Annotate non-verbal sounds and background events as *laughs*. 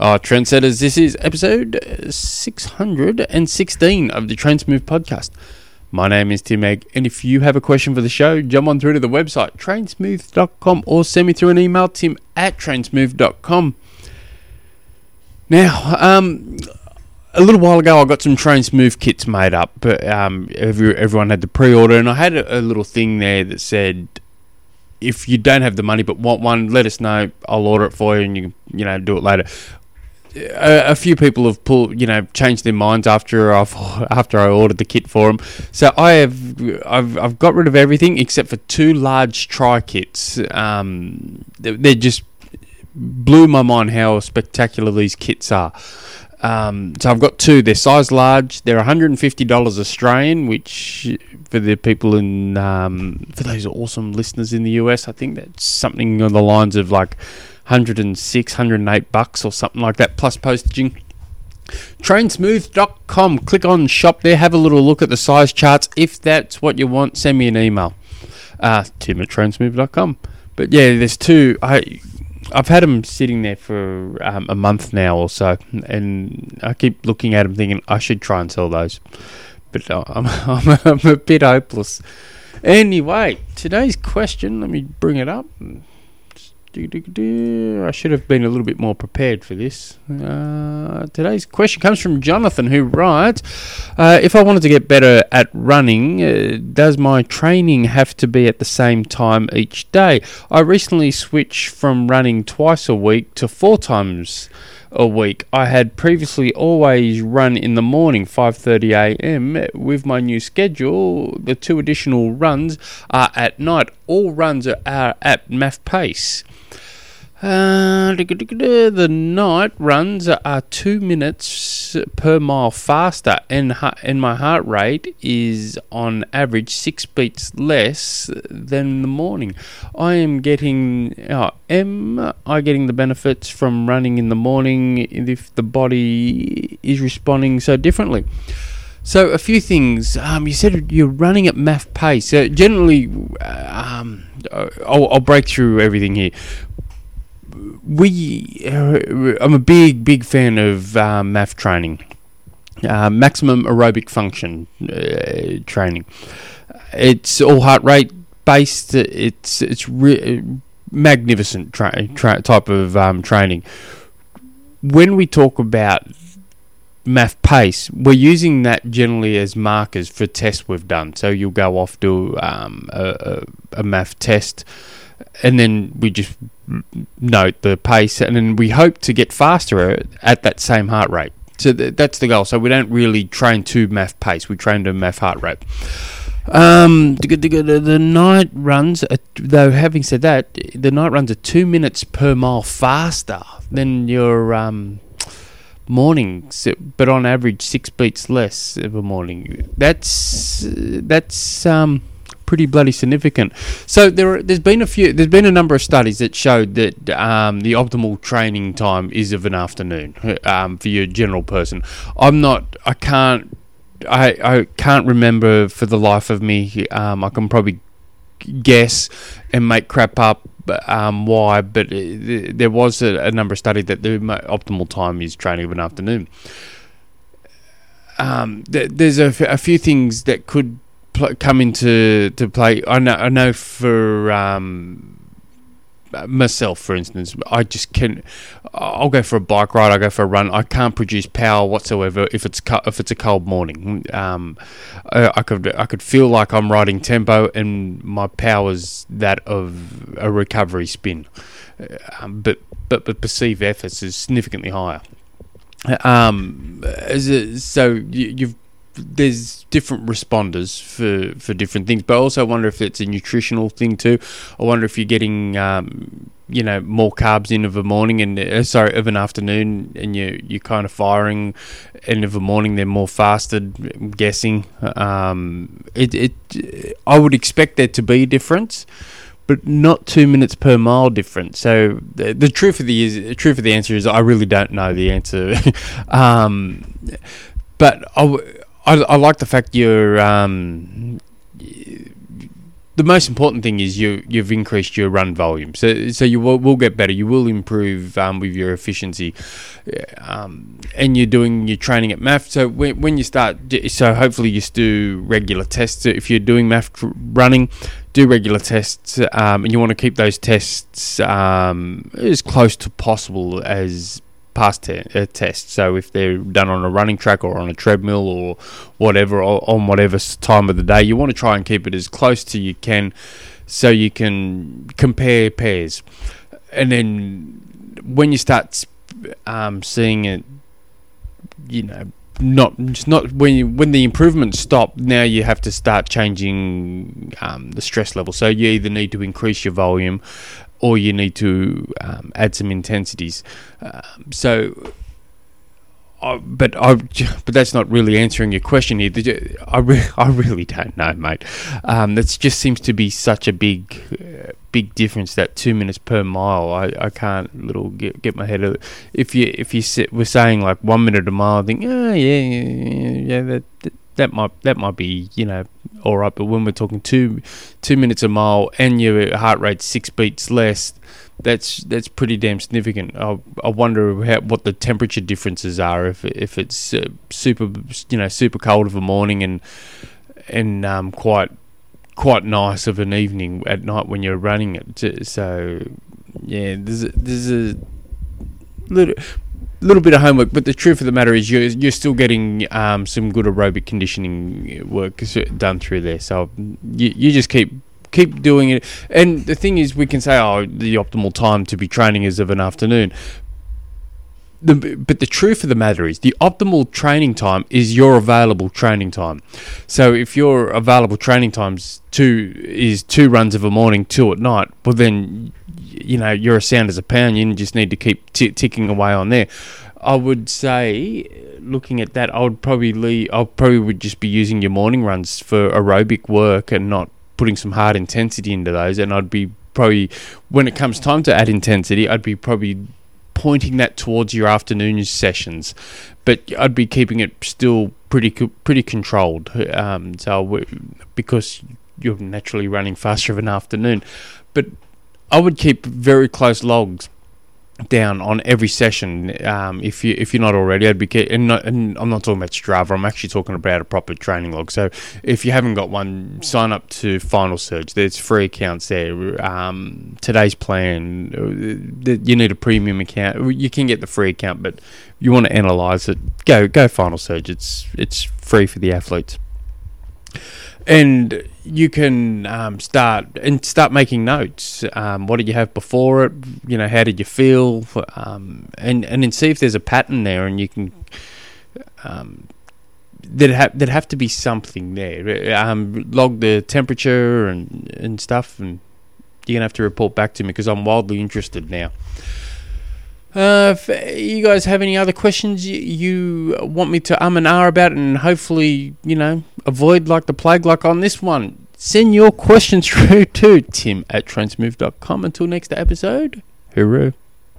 Uh, trendsetters, this is episode 616 of the Trainsmooth podcast. My name is Tim Egg, and if you have a question for the show, jump on through to the website, trainsmooth.com, or send me through an email, tim at trainsmooth.com. Now, um, a little while ago, I got some Trainsmooth kits made up, but um, every, everyone had the pre order, and I had a, a little thing there that said, if you don't have the money but want one, let us know. I'll order it for you, and you you know do it later a, a, few people have pulled, you know, changed their minds after I've *laughs* after I ordered the kit for them. So I have, I've, I've got rid of everything except for two large tri kits. Um, they, just blew my mind how spectacular these kits are. Um, so I've got two. They're size large. They're $150 Australian, which for the people in um, for those awesome listeners in the US, I think that's something on the lines of like 106, 108 bucks or something like that, plus postage. Trainsmooth.com. Click on shop there. Have a little look at the size charts. If that's what you want, send me an email. Uh, Tim at trainsmooth.com. But yeah, there's two. I I've had them sitting there for um, a month now or so, and I keep looking at them thinking I should try and sell those, but uh, I'm, *laughs* I'm, I'm a bit hopeless. Anyway, today's question. Let me bring it up. I should have been a little bit more prepared for this. Uh, today's question comes from Jonathan, who writes uh, If I wanted to get better at running, uh, does my training have to be at the same time each day? I recently switched from running twice a week to four times a week. I had previously always run in the morning, 5:30 a.m. With my new schedule, the two additional runs are at night. All runs are, at MAF pace. Uh, the night runs are two minutes per mile faster, and and my heart rate is on average six beats less than the morning. I am getting, uh, am I getting the benefits from running in the morning if the body is responding so differently? So a few things. Um, you said you're running at MAF pace. Uh, generally, um, I'll, I'll break through everything here we, uh, I'm a big, big fan of uh, MAF training, uh, maximum aerobic function uh, training. It's all heart rate based. It's it's re- magnificent tra- tra- type of um, training. When we talk about MAF pace, we're using that generally as markers for tests we've done. So you'll go off do um, a, a, a MAF test, and then we just note the pace, and then we hope to get faster at that same heart rate. So th- that's the goal. So we don't really train to MAF pace; we train to MAF heart rate. Um, the night runs, though. Having said that, the night runs are two minutes per mile faster than your um, morning, but on average six beats less of a morning. That's that's um, pretty bloody significant. So there, are, there's been a few, there's been a number of studies that showed that um, the optimal training time is of an afternoon um, for your general person. I'm not, I can't, I, I can't remember for the life of me. Um, I can probably guess and make crap up um, why, but it, there was a, a, number of studies that the optimal time is training of an afternoon. Um, th- there's a, f- a few things that could pl- come into to play. I know. I know for um, myself, for instance, I just can. I'll go for a bike ride. I go for a run. I can't produce power whatsoever if it's cu- if it's a cold morning. Um, I, I, could I could feel like I'm riding tempo, and my power's that of a recovery spin. Um, but but but perceived efforts is significantly higher. Um, so you, you've there's different responders for, for different things, but I also wonder if it's a nutritional thing too. I wonder if you're getting um, you know more carbs in of a morning and uh, sorry of an afternoon, and you you're kind of firing, and of a morning they're more fasted. I'm guessing um, it it I would expect there to be a difference. But not two minutes per mile difference. So the, the truth of the is the truth of the answer is I really don't know the answer. *laughs* um, but I, I, I like the fact you're um, the most important thing is you you've increased your run volume, so so you will, will get better. You will improve um, with your efficiency, um, and you're doing your training at MAF. So when when you start, so hopefully you do regular tests. If you're doing MAF running, do regular tests, um, and you want to keep those tests um, as close to possible as past te- uh, tests. So if they're done on a running track or on a treadmill or whatever, or on whatever time of the day, you want to try and keep it as close to you can, so you can compare pairs. And then when you start um, seeing it, you know, not just not when you, when the improvements stop. Now you have to start changing um, the stress level. So you either need to increase your volume, or you need to um, add some intensities. Um, so, but I, *laughs* but that's not really answering your question here. I, re- *laughs* I really don't know, mate. Um, that just seems to be such a big, uh, big difference. That two minutes per mile, I, I can't little get, get my head. Of, it. if you if you sit, we're saying like one minute a mile, I think, oh yeah, yeah, yeah, that, that that might that might be you know all right. But when we're talking two two minutes a mile and your heart rate six beats less, that's that's pretty damn significant. I, I wonder how, what the temperature differences are if if it's uh, super you know super cold of a morning and and um, quite quite nice of an evening at night when you're running it. So yeah, there's a, there's a little little bit of homework, but the truth of the matter is you're you're still getting um, some good aerobic conditioning work done through there. So you you just keep keep doing it. And the thing is, we can say, oh, the optimal time to be training is of an afternoon. The, but the truth of the matter is, the optimal training time is your available training time. So if your available training times two is two runs of a morning, two at night, well then you know you're as sound as a pound. You just need to keep t- ticking away on there. I would say, looking at that, I would probably I probably would just be using your morning runs for aerobic work and not putting some hard intensity into those. And I'd be probably when it comes time to add intensity, I'd be probably pointing that towards your afternoon sessions, but I'd be keeping it still pretty pretty controlled. Um, so because you're naturally running *laughs* faster of an afternoon, but I would keep very close logs down on every session. Um, if you if you're not already, I'd be and, not, and, I'm not talking about Strava. I'm actually talking about a proper training log. So if you haven't got one, sign up to Final Surge. There's free accounts there. Um, today's plan, uh, you need a premium account. You can get the free account, but you want to analyze it. Go go Final Surge. It's it's free for the athletes and you can um, start and start making notes. Um, what did you have before it? You know, how did you feel? Um, and and then see if there's a pattern there, and you can. Um, there'd have there'd have to be something there. Um, log the temperature and and stuff, and you're gonna have to report back to me because I'm wildly interested now. Uh, if you guys have any other questions you, you want me to um and ah about, and hopefully, you know, avoid like the plague, like on this one, send your questions *laughs* through to tim at trainsmooth.com. Until next episode, hooroo.